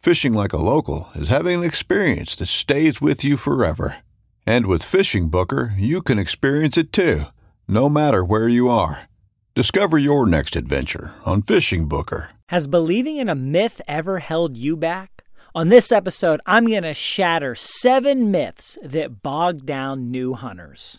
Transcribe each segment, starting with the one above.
Fishing like a local is having an experience that stays with you forever. And with Fishing Booker, you can experience it too, no matter where you are. Discover your next adventure on Fishing Booker. Has believing in a myth ever held you back? On this episode, I'm going to shatter seven myths that bog down new hunters.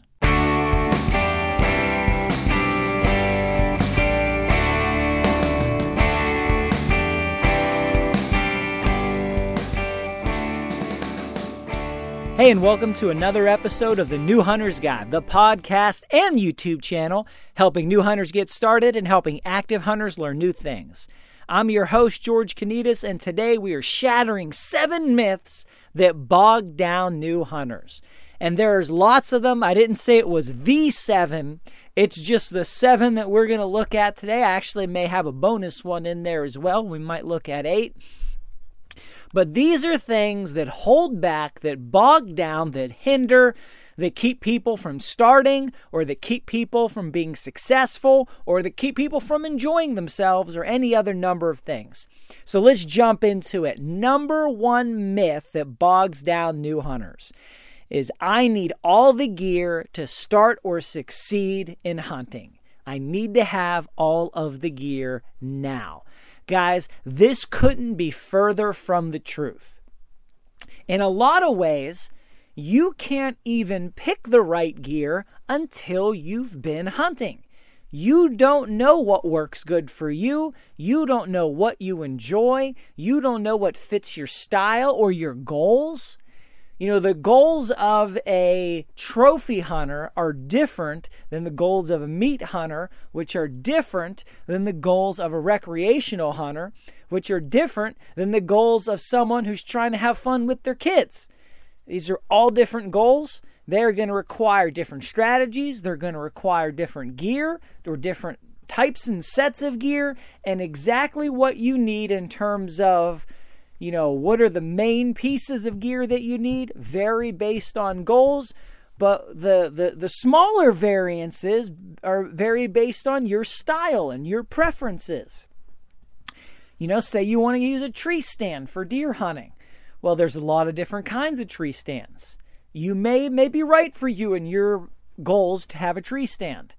Hey, and welcome to another episode of the New Hunters Guide, the podcast and YouTube channel helping new hunters get started and helping active hunters learn new things. I'm your host, George Kanitas, and today we are shattering seven myths that bog down new hunters. And there's lots of them. I didn't say it was the seven, it's just the seven that we're going to look at today. I actually may have a bonus one in there as well. We might look at eight. But these are things that hold back, that bog down, that hinder, that keep people from starting, or that keep people from being successful, or that keep people from enjoying themselves, or any other number of things. So let's jump into it. Number one myth that bogs down new hunters is I need all the gear to start or succeed in hunting. I need to have all of the gear now. Guys, this couldn't be further from the truth. In a lot of ways, you can't even pick the right gear until you've been hunting. You don't know what works good for you. You don't know what you enjoy. You don't know what fits your style or your goals. You know, the goals of a trophy hunter are different than the goals of a meat hunter, which are different than the goals of a recreational hunter, which are different than the goals of someone who's trying to have fun with their kids. These are all different goals. They're going to require different strategies, they're going to require different gear or different types and sets of gear, and exactly what you need in terms of you know, what are the main pieces of gear that you need vary based on goals, but the, the, the smaller variances are vary based on your style and your preferences. You know, say you want to use a tree stand for deer hunting. Well, there's a lot of different kinds of tree stands. You may may be right for you and your goals to have a tree stand,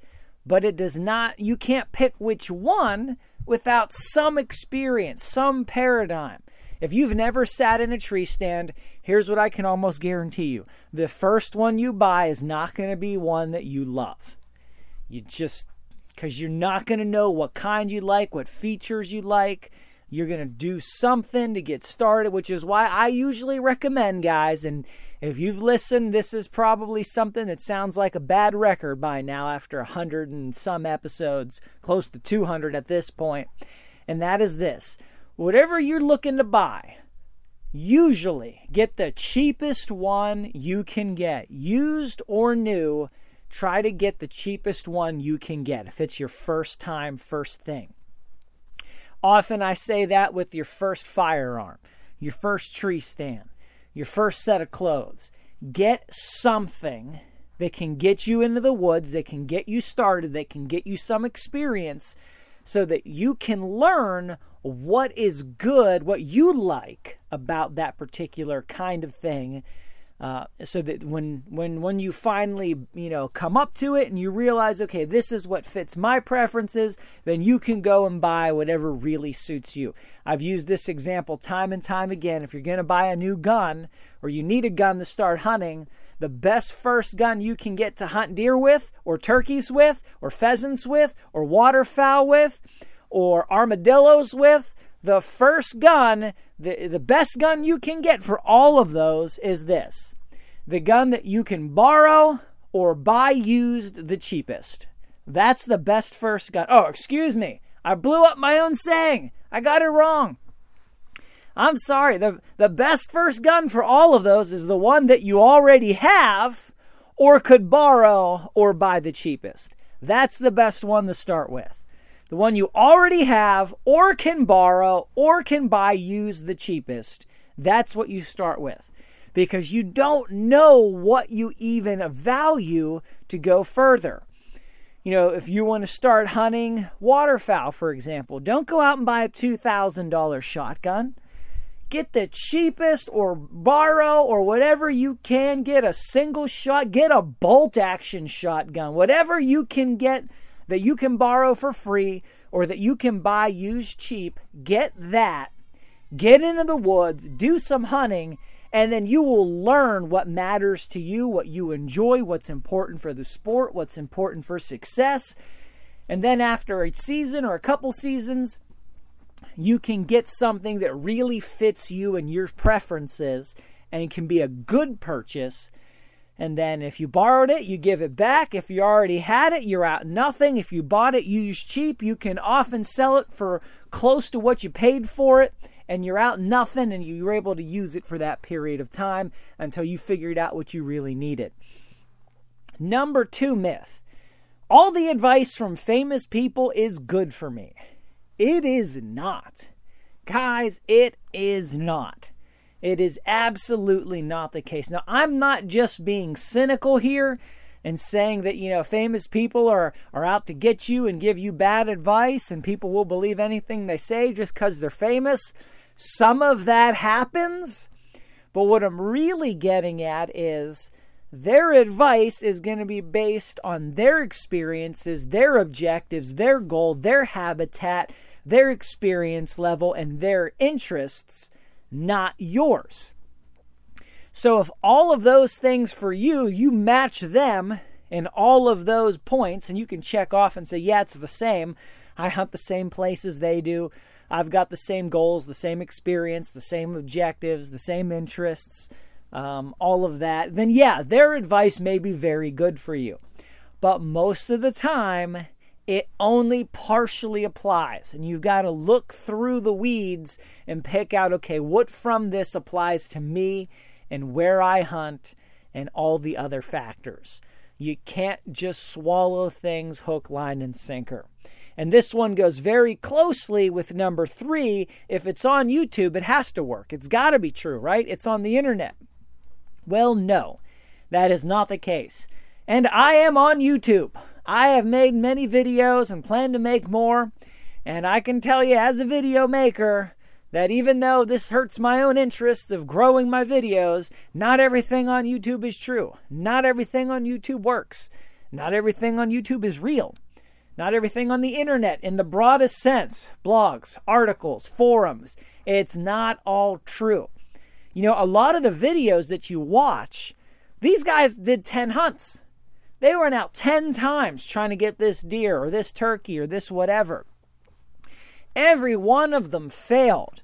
but it does not you can't pick which one without some experience, some paradigm. If you've never sat in a tree stand, here's what I can almost guarantee you the first one you buy is not going to be one that you love. You just, because you're not going to know what kind you like, what features you like. You're going to do something to get started, which is why I usually recommend, guys. And if you've listened, this is probably something that sounds like a bad record by now after a 100 and some episodes, close to 200 at this point. And that is this whatever you're looking to buy, usually get the cheapest one you can get. Used or new, try to get the cheapest one you can get if it's your first time, first thing. Often I say that with your first firearm, your first tree stand, your first set of clothes. Get something that can get you into the woods, that can get you started, that can get you some experience so that you can learn what is good, what you like about that particular kind of thing. Uh, so that when when when you finally you know come up to it and you realize okay this is what fits my preferences then you can go and buy whatever really suits you i've used this example time and time again if you're going to buy a new gun or you need a gun to start hunting the best first gun you can get to hunt deer with or turkeys with or pheasants with or waterfowl with or armadillos with. The first gun, the, the best gun you can get for all of those is this the gun that you can borrow or buy used the cheapest. That's the best first gun. Oh, excuse me. I blew up my own saying. I got it wrong. I'm sorry. The, the best first gun for all of those is the one that you already have or could borrow or buy the cheapest. That's the best one to start with the one you already have or can borrow or can buy used the cheapest. That's what you start with because you don't know what you even value to go further. You know, if you want to start hunting waterfowl, for example, don't go out and buy a $2,000 shotgun. Get the cheapest or borrow or whatever you can get a single shot, get a bolt action shotgun, whatever you can get that you can borrow for free or that you can buy used cheap, get that. Get into the woods, do some hunting, and then you will learn what matters to you, what you enjoy, what's important for the sport, what's important for success. And then after a season or a couple seasons, you can get something that really fits you and your preferences and it can be a good purchase and then if you borrowed it, you give it back. If you already had it, you're out nothing. If you bought it used cheap, you can often sell it for close to what you paid for it and you're out nothing and you were able to use it for that period of time until you figured out what you really needed. Number 2 myth. All the advice from famous people is good for me. It is not. Guys, it is not. It is absolutely not the case. Now, I'm not just being cynical here and saying that, you know, famous people are, are out to get you and give you bad advice and people will believe anything they say just because they're famous. Some of that happens. But what I'm really getting at is their advice is going to be based on their experiences, their objectives, their goal, their habitat, their experience level, and their interests not yours. So if all of those things for you, you match them in all of those points, and you can check off and say, yeah, it's the same. I hunt the same places they do. I've got the same goals, the same experience, the same objectives, the same interests, um, all of that. Then, yeah, their advice may be very good for you. But most of the time, it only partially applies. And you've got to look through the weeds and pick out okay, what from this applies to me and where I hunt and all the other factors. You can't just swallow things hook, line, and sinker. And this one goes very closely with number three. If it's on YouTube, it has to work. It's got to be true, right? It's on the internet. Well, no, that is not the case. And I am on YouTube. I have made many videos and plan to make more. And I can tell you, as a video maker, that even though this hurts my own interest of growing my videos, not everything on YouTube is true. Not everything on YouTube works. Not everything on YouTube is real. Not everything on the internet, in the broadest sense, blogs, articles, forums, it's not all true. You know, a lot of the videos that you watch, these guys did 10 hunts. They went out 10 times trying to get this deer or this turkey or this whatever. Every one of them failed.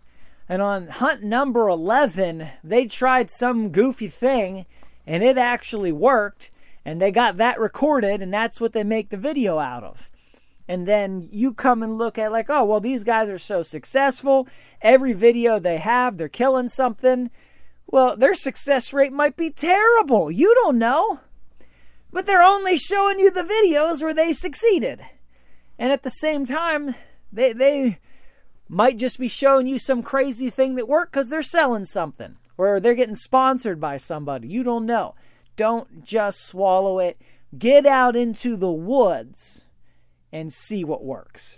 And on hunt number 11, they tried some goofy thing and it actually worked. And they got that recorded, and that's what they make the video out of. And then you come and look at, like, oh, well, these guys are so successful. Every video they have, they're killing something. Well, their success rate might be terrible. You don't know but they're only showing you the videos where they succeeded. And at the same time, they they might just be showing you some crazy thing that worked because they're selling something or they're getting sponsored by somebody. You don't know. Don't just swallow it. Get out into the woods and see what works.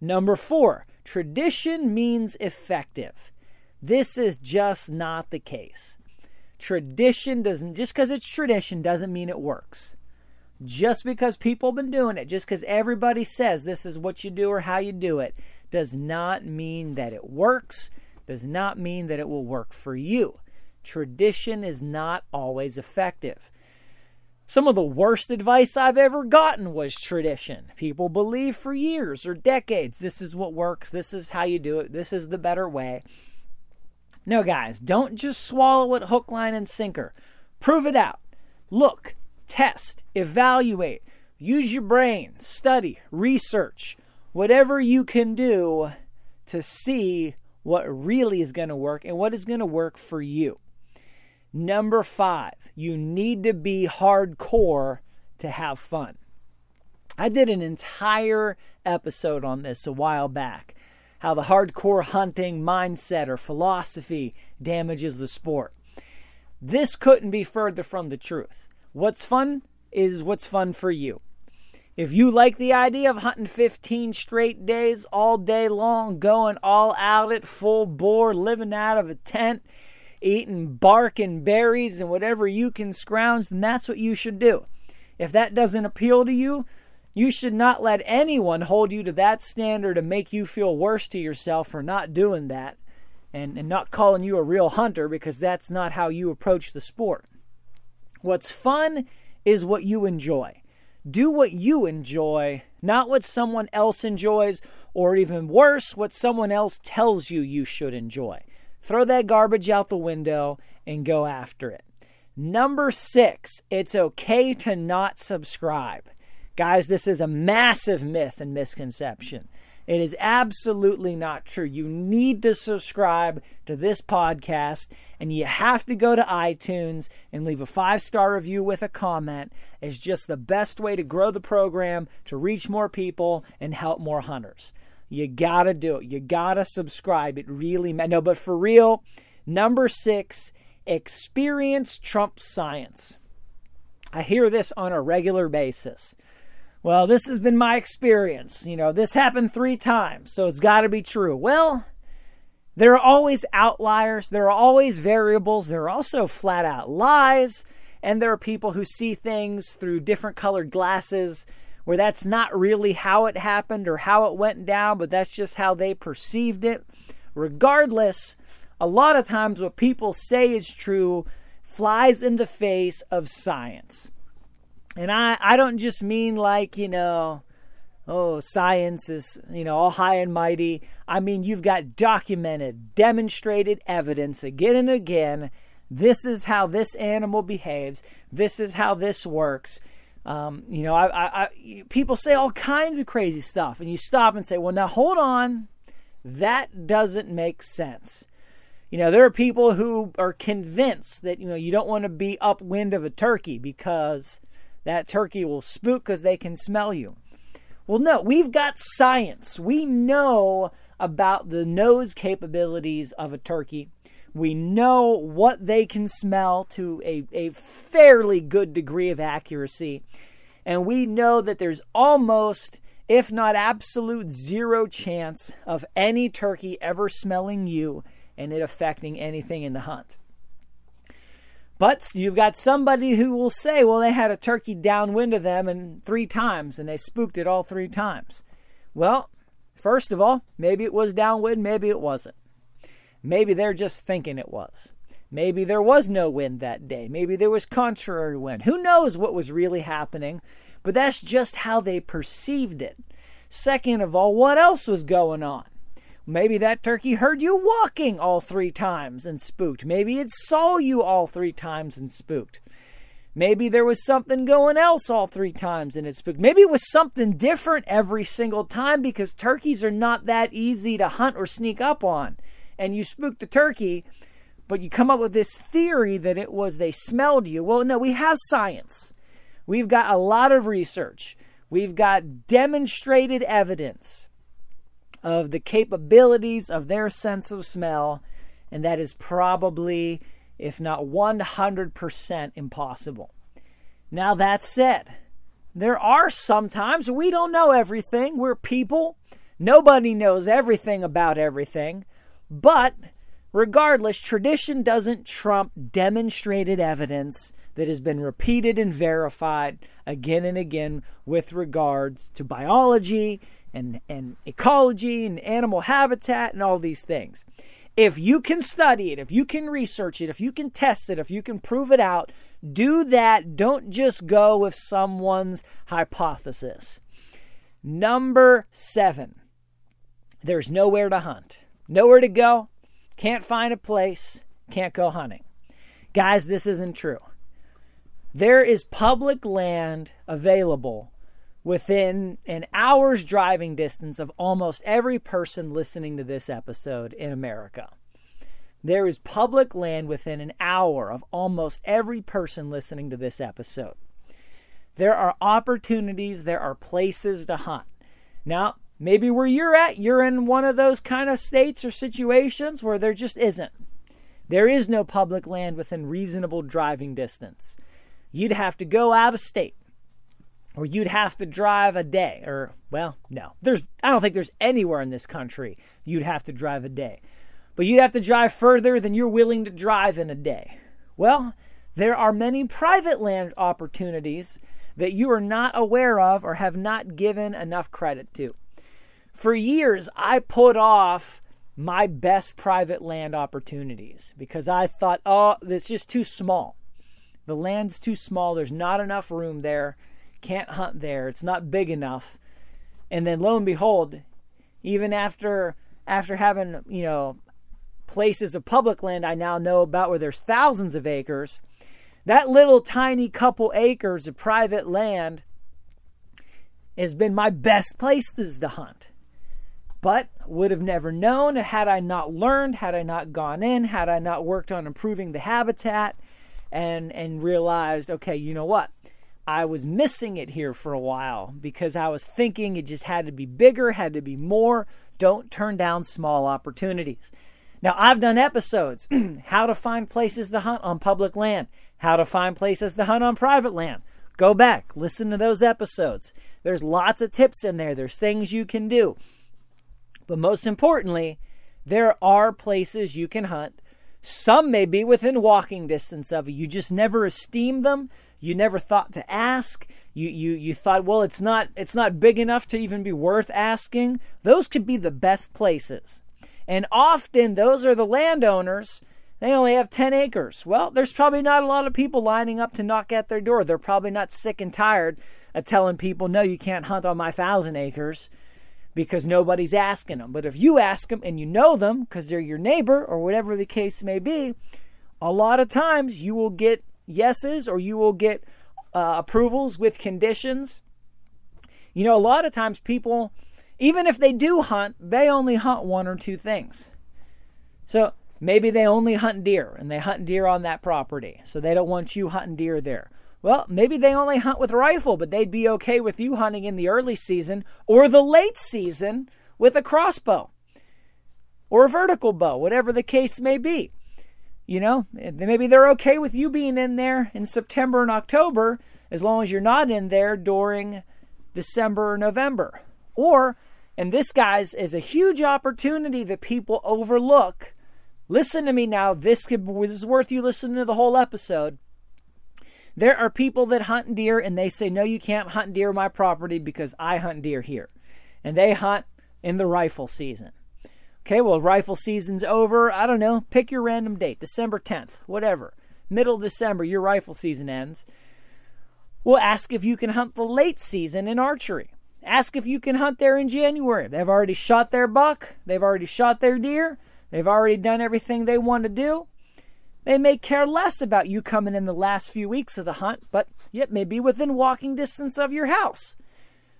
Number four, tradition means effective. This is just not the case. Tradition doesn't, just because it's tradition doesn't mean it works. Just because people have been doing it, just because everybody says this is what you do or how you do it, does not mean that it works, does not mean that it will work for you. Tradition is not always effective. Some of the worst advice I've ever gotten was tradition. People believe for years or decades this is what works, this is how you do it, this is the better way. No, guys, don't just swallow it hook, line, and sinker. Prove it out. Look, test, evaluate, use your brain, study, research, whatever you can do to see what really is going to work and what is going to work for you. Number five, you need to be hardcore to have fun. I did an entire episode on this a while back how the hardcore hunting mindset or philosophy damages the sport. This couldn't be further from the truth. What's fun is what's fun for you. If you like the idea of hunting 15 straight days all day long, going all out at full bore, living out of a tent, eating bark and berries and whatever you can scrounge, then that's what you should do. If that doesn't appeal to you, you should not let anyone hold you to that standard and make you feel worse to yourself for not doing that and, and not calling you a real hunter because that's not how you approach the sport. What's fun is what you enjoy. Do what you enjoy, not what someone else enjoys, or even worse, what someone else tells you you should enjoy. Throw that garbage out the window and go after it. Number six, it's okay to not subscribe. Guys, this is a massive myth and misconception. It is absolutely not true. You need to subscribe to this podcast and you have to go to iTunes and leave a five star review with a comment. It's just the best way to grow the program, to reach more people, and help more hunters. You gotta do it. You gotta subscribe. It really no, but for real. Number six, experience trumps science. I hear this on a regular basis. Well, this has been my experience. You know, this happened three times, so it's got to be true. Well, there are always outliers, there are always variables, there are also flat out lies, and there are people who see things through different colored glasses where that's not really how it happened or how it went down, but that's just how they perceived it. Regardless, a lot of times what people say is true flies in the face of science. And I, I don't just mean like, you know, oh, science is, you know, all high and mighty. I mean, you've got documented, demonstrated evidence again and again. This is how this animal behaves. This is how this works. Um, you know, I, I, I, people say all kinds of crazy stuff, and you stop and say, "Well, now hold on, that doesn't make sense." You know, there are people who are convinced that you know you don't want to be upwind of a turkey because that turkey will spook because they can smell you. Well, no, we've got science. We know about the nose capabilities of a turkey. We know what they can smell to a, a fairly good degree of accuracy. And we know that there's almost, if not absolute, zero chance of any turkey ever smelling you and it affecting anything in the hunt. But you've got somebody who will say, well, they had a turkey downwind of them and three times and they spooked it all three times. Well, first of all, maybe it was downwind, maybe it wasn't. Maybe they're just thinking it was. Maybe there was no wind that day. Maybe there was contrary wind. Who knows what was really happening? But that's just how they perceived it. Second of all, what else was going on? Maybe that turkey heard you walking all three times and spooked. Maybe it saw you all three times and spooked. Maybe there was something going else all three times and it spooked. Maybe it was something different every single time because turkeys are not that easy to hunt or sneak up on. And you spooked the turkey, but you come up with this theory that it was they smelled you. Well, no, we have science. We've got a lot of research. We've got demonstrated evidence of the capabilities of their sense of smell, and that is probably, if not 100%, impossible. Now, that said, there are sometimes we don't know everything. We're people. Nobody knows everything about everything. But regardless, tradition doesn't trump demonstrated evidence that has been repeated and verified again and again with regards to biology and, and ecology and animal habitat and all these things. If you can study it, if you can research it, if you can test it, if you can prove it out, do that. Don't just go with someone's hypothesis. Number seven, there's nowhere to hunt, nowhere to go, can't find a place, can't go hunting. Guys, this isn't true. There is public land available within an hour's driving distance of almost every person listening to this episode in America. There is public land within an hour of almost every person listening to this episode. There are opportunities, there are places to hunt. Now, maybe where you're at, you're in one of those kind of states or situations where there just isn't. There is no public land within reasonable driving distance. You'd have to go out of state or you'd have to drive a day or well no there's i don't think there's anywhere in this country you'd have to drive a day but you'd have to drive further than you're willing to drive in a day well there are many private land opportunities that you are not aware of or have not given enough credit to for years i put off my best private land opportunities because i thought oh it's just too small the land's too small there's not enough room there can't hunt there. It's not big enough. And then lo and behold, even after after having, you know, places of public land I now know about where there's thousands of acres, that little tiny couple acres of private land has been my best places to hunt. But would have never known had I not learned, had I not gone in, had I not worked on improving the habitat and and realized, okay, you know what? I was missing it here for a while because I was thinking it just had to be bigger, had to be more. Don't turn down small opportunities. Now, I've done episodes how to find places to hunt on public land, how to find places to hunt on private land. Go back, listen to those episodes. There's lots of tips in there, there's things you can do. But most importantly, there are places you can hunt. Some may be within walking distance of you. You just never esteem them. You never thought to ask. You you you thought well it's not it's not big enough to even be worth asking. Those could be the best places. And often those are the landowners. They only have 10 acres. Well there's probably not a lot of people lining up to knock at their door. They're probably not sick and tired of telling people no you can't hunt on my thousand acres because nobody's asking them but if you ask them and you know them because they're your neighbor or whatever the case may be a lot of times you will get yeses or you will get uh, approvals with conditions. You know, a lot of times people, even if they do hunt, they only hunt one or two things. So maybe they only hunt deer and they hunt deer on that property. So they don't want you hunting deer there. Well, maybe they only hunt with rifle, but they'd be okay with you hunting in the early season or the late season with a crossbow or a vertical bow, whatever the case may be. You know, maybe they're okay with you being in there in September and October as long as you're not in there during December or November. Or, and this, guys, is a huge opportunity that people overlook. Listen to me now. This, could, this is worth you listening to the whole episode. There are people that hunt deer and they say, No, you can't hunt deer my property because I hunt deer here. And they hunt in the rifle season. Okay, well, rifle season's over. I don't know. Pick your random date, December 10th, whatever. Middle December, your rifle season ends. We'll ask if you can hunt the late season in archery. Ask if you can hunt there in January. They've already shot their buck, they've already shot their deer, they've already done everything they want to do. They may care less about you coming in the last few weeks of the hunt, but yet may be within walking distance of your house.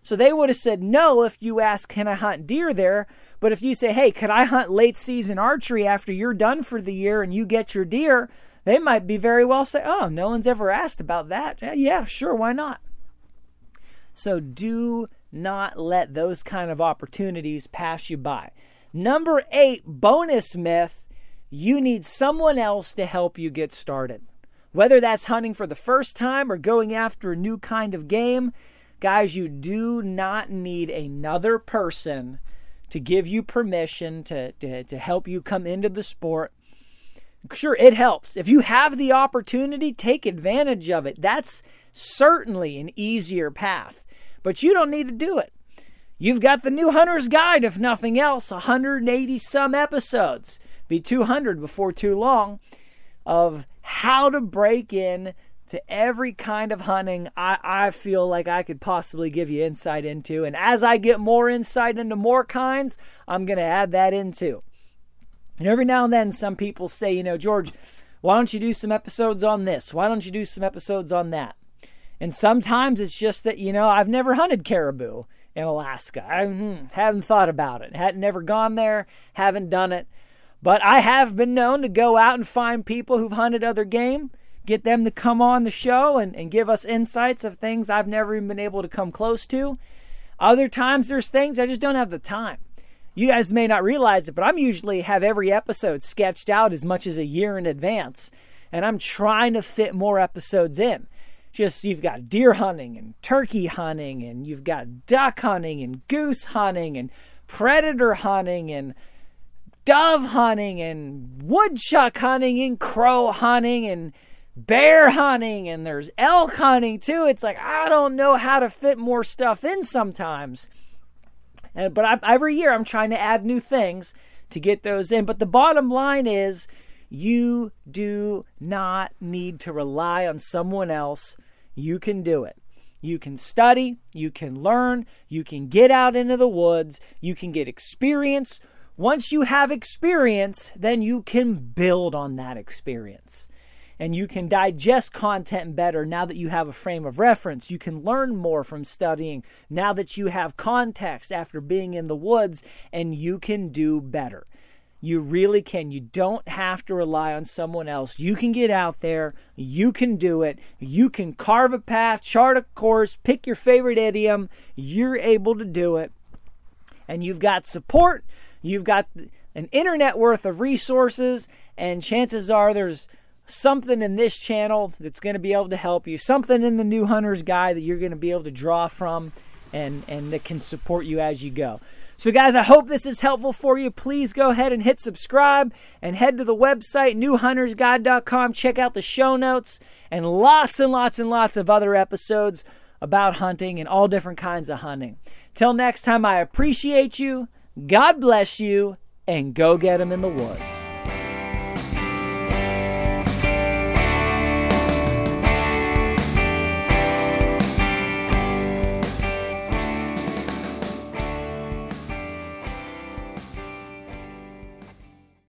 So they would have said no if you ask, Can I hunt deer there? But if you say, Hey, could I hunt late season archery after you're done for the year and you get your deer? They might be very well say, Oh, no one's ever asked about that. Yeah, sure, why not? So do not let those kind of opportunities pass you by. Number eight, bonus myth you need someone else to help you get started. Whether that's hunting for the first time or going after a new kind of game, Guys, you do not need another person to give you permission to, to, to help you come into the sport. Sure, it helps. If you have the opportunity, take advantage of it. That's certainly an easier path, but you don't need to do it. You've got the new Hunter's Guide, if nothing else, 180 some episodes, be 200 before too long, of how to break in to every kind of hunting I, I feel like I could possibly give you insight into. And as I get more insight into more kinds, I'm going to add that into. And every now and then, some people say, you know, George, why don't you do some episodes on this? Why don't you do some episodes on that? And sometimes it's just that, you know, I've never hunted caribou in Alaska. I hmm, haven't thought about it. Hadn't never gone there, haven't done it. But I have been known to go out and find people who've hunted other game get them to come on the show and, and give us insights of things I've never even been able to come close to. Other times there's things I just don't have the time. You guys may not realize it, but I'm usually have every episode sketched out as much as a year in advance, and I'm trying to fit more episodes in. Just you've got deer hunting and turkey hunting, and you've got duck hunting and goose hunting and predator hunting and dove hunting and woodchuck hunting and crow hunting and bear hunting and there's elk hunting too. It's like I don't know how to fit more stuff in sometimes. And, but I, every year I'm trying to add new things to get those in. But the bottom line is you do not need to rely on someone else. You can do it. You can study, you can learn, you can get out into the woods, you can get experience. Once you have experience, then you can build on that experience and you can digest content better now that you have a frame of reference. You can learn more from studying now that you have context after being in the woods, and you can do better. You really can. You don't have to rely on someone else. You can get out there. You can do it. You can carve a path, chart a course, pick your favorite idiom. You're able to do it. And you've got support. You've got an internet worth of resources. And chances are there's something in this channel that's going to be able to help you, something in the new hunter's guide that you're going to be able to draw from and, and that can support you as you go. So, guys, I hope this is helpful for you. Please go ahead and hit subscribe and head to the website, newhuntersguide.com. Check out the show notes and lots and lots and lots of other episodes about hunting and all different kinds of hunting. Till next time, I appreciate you. God bless you, and go get them in the woods.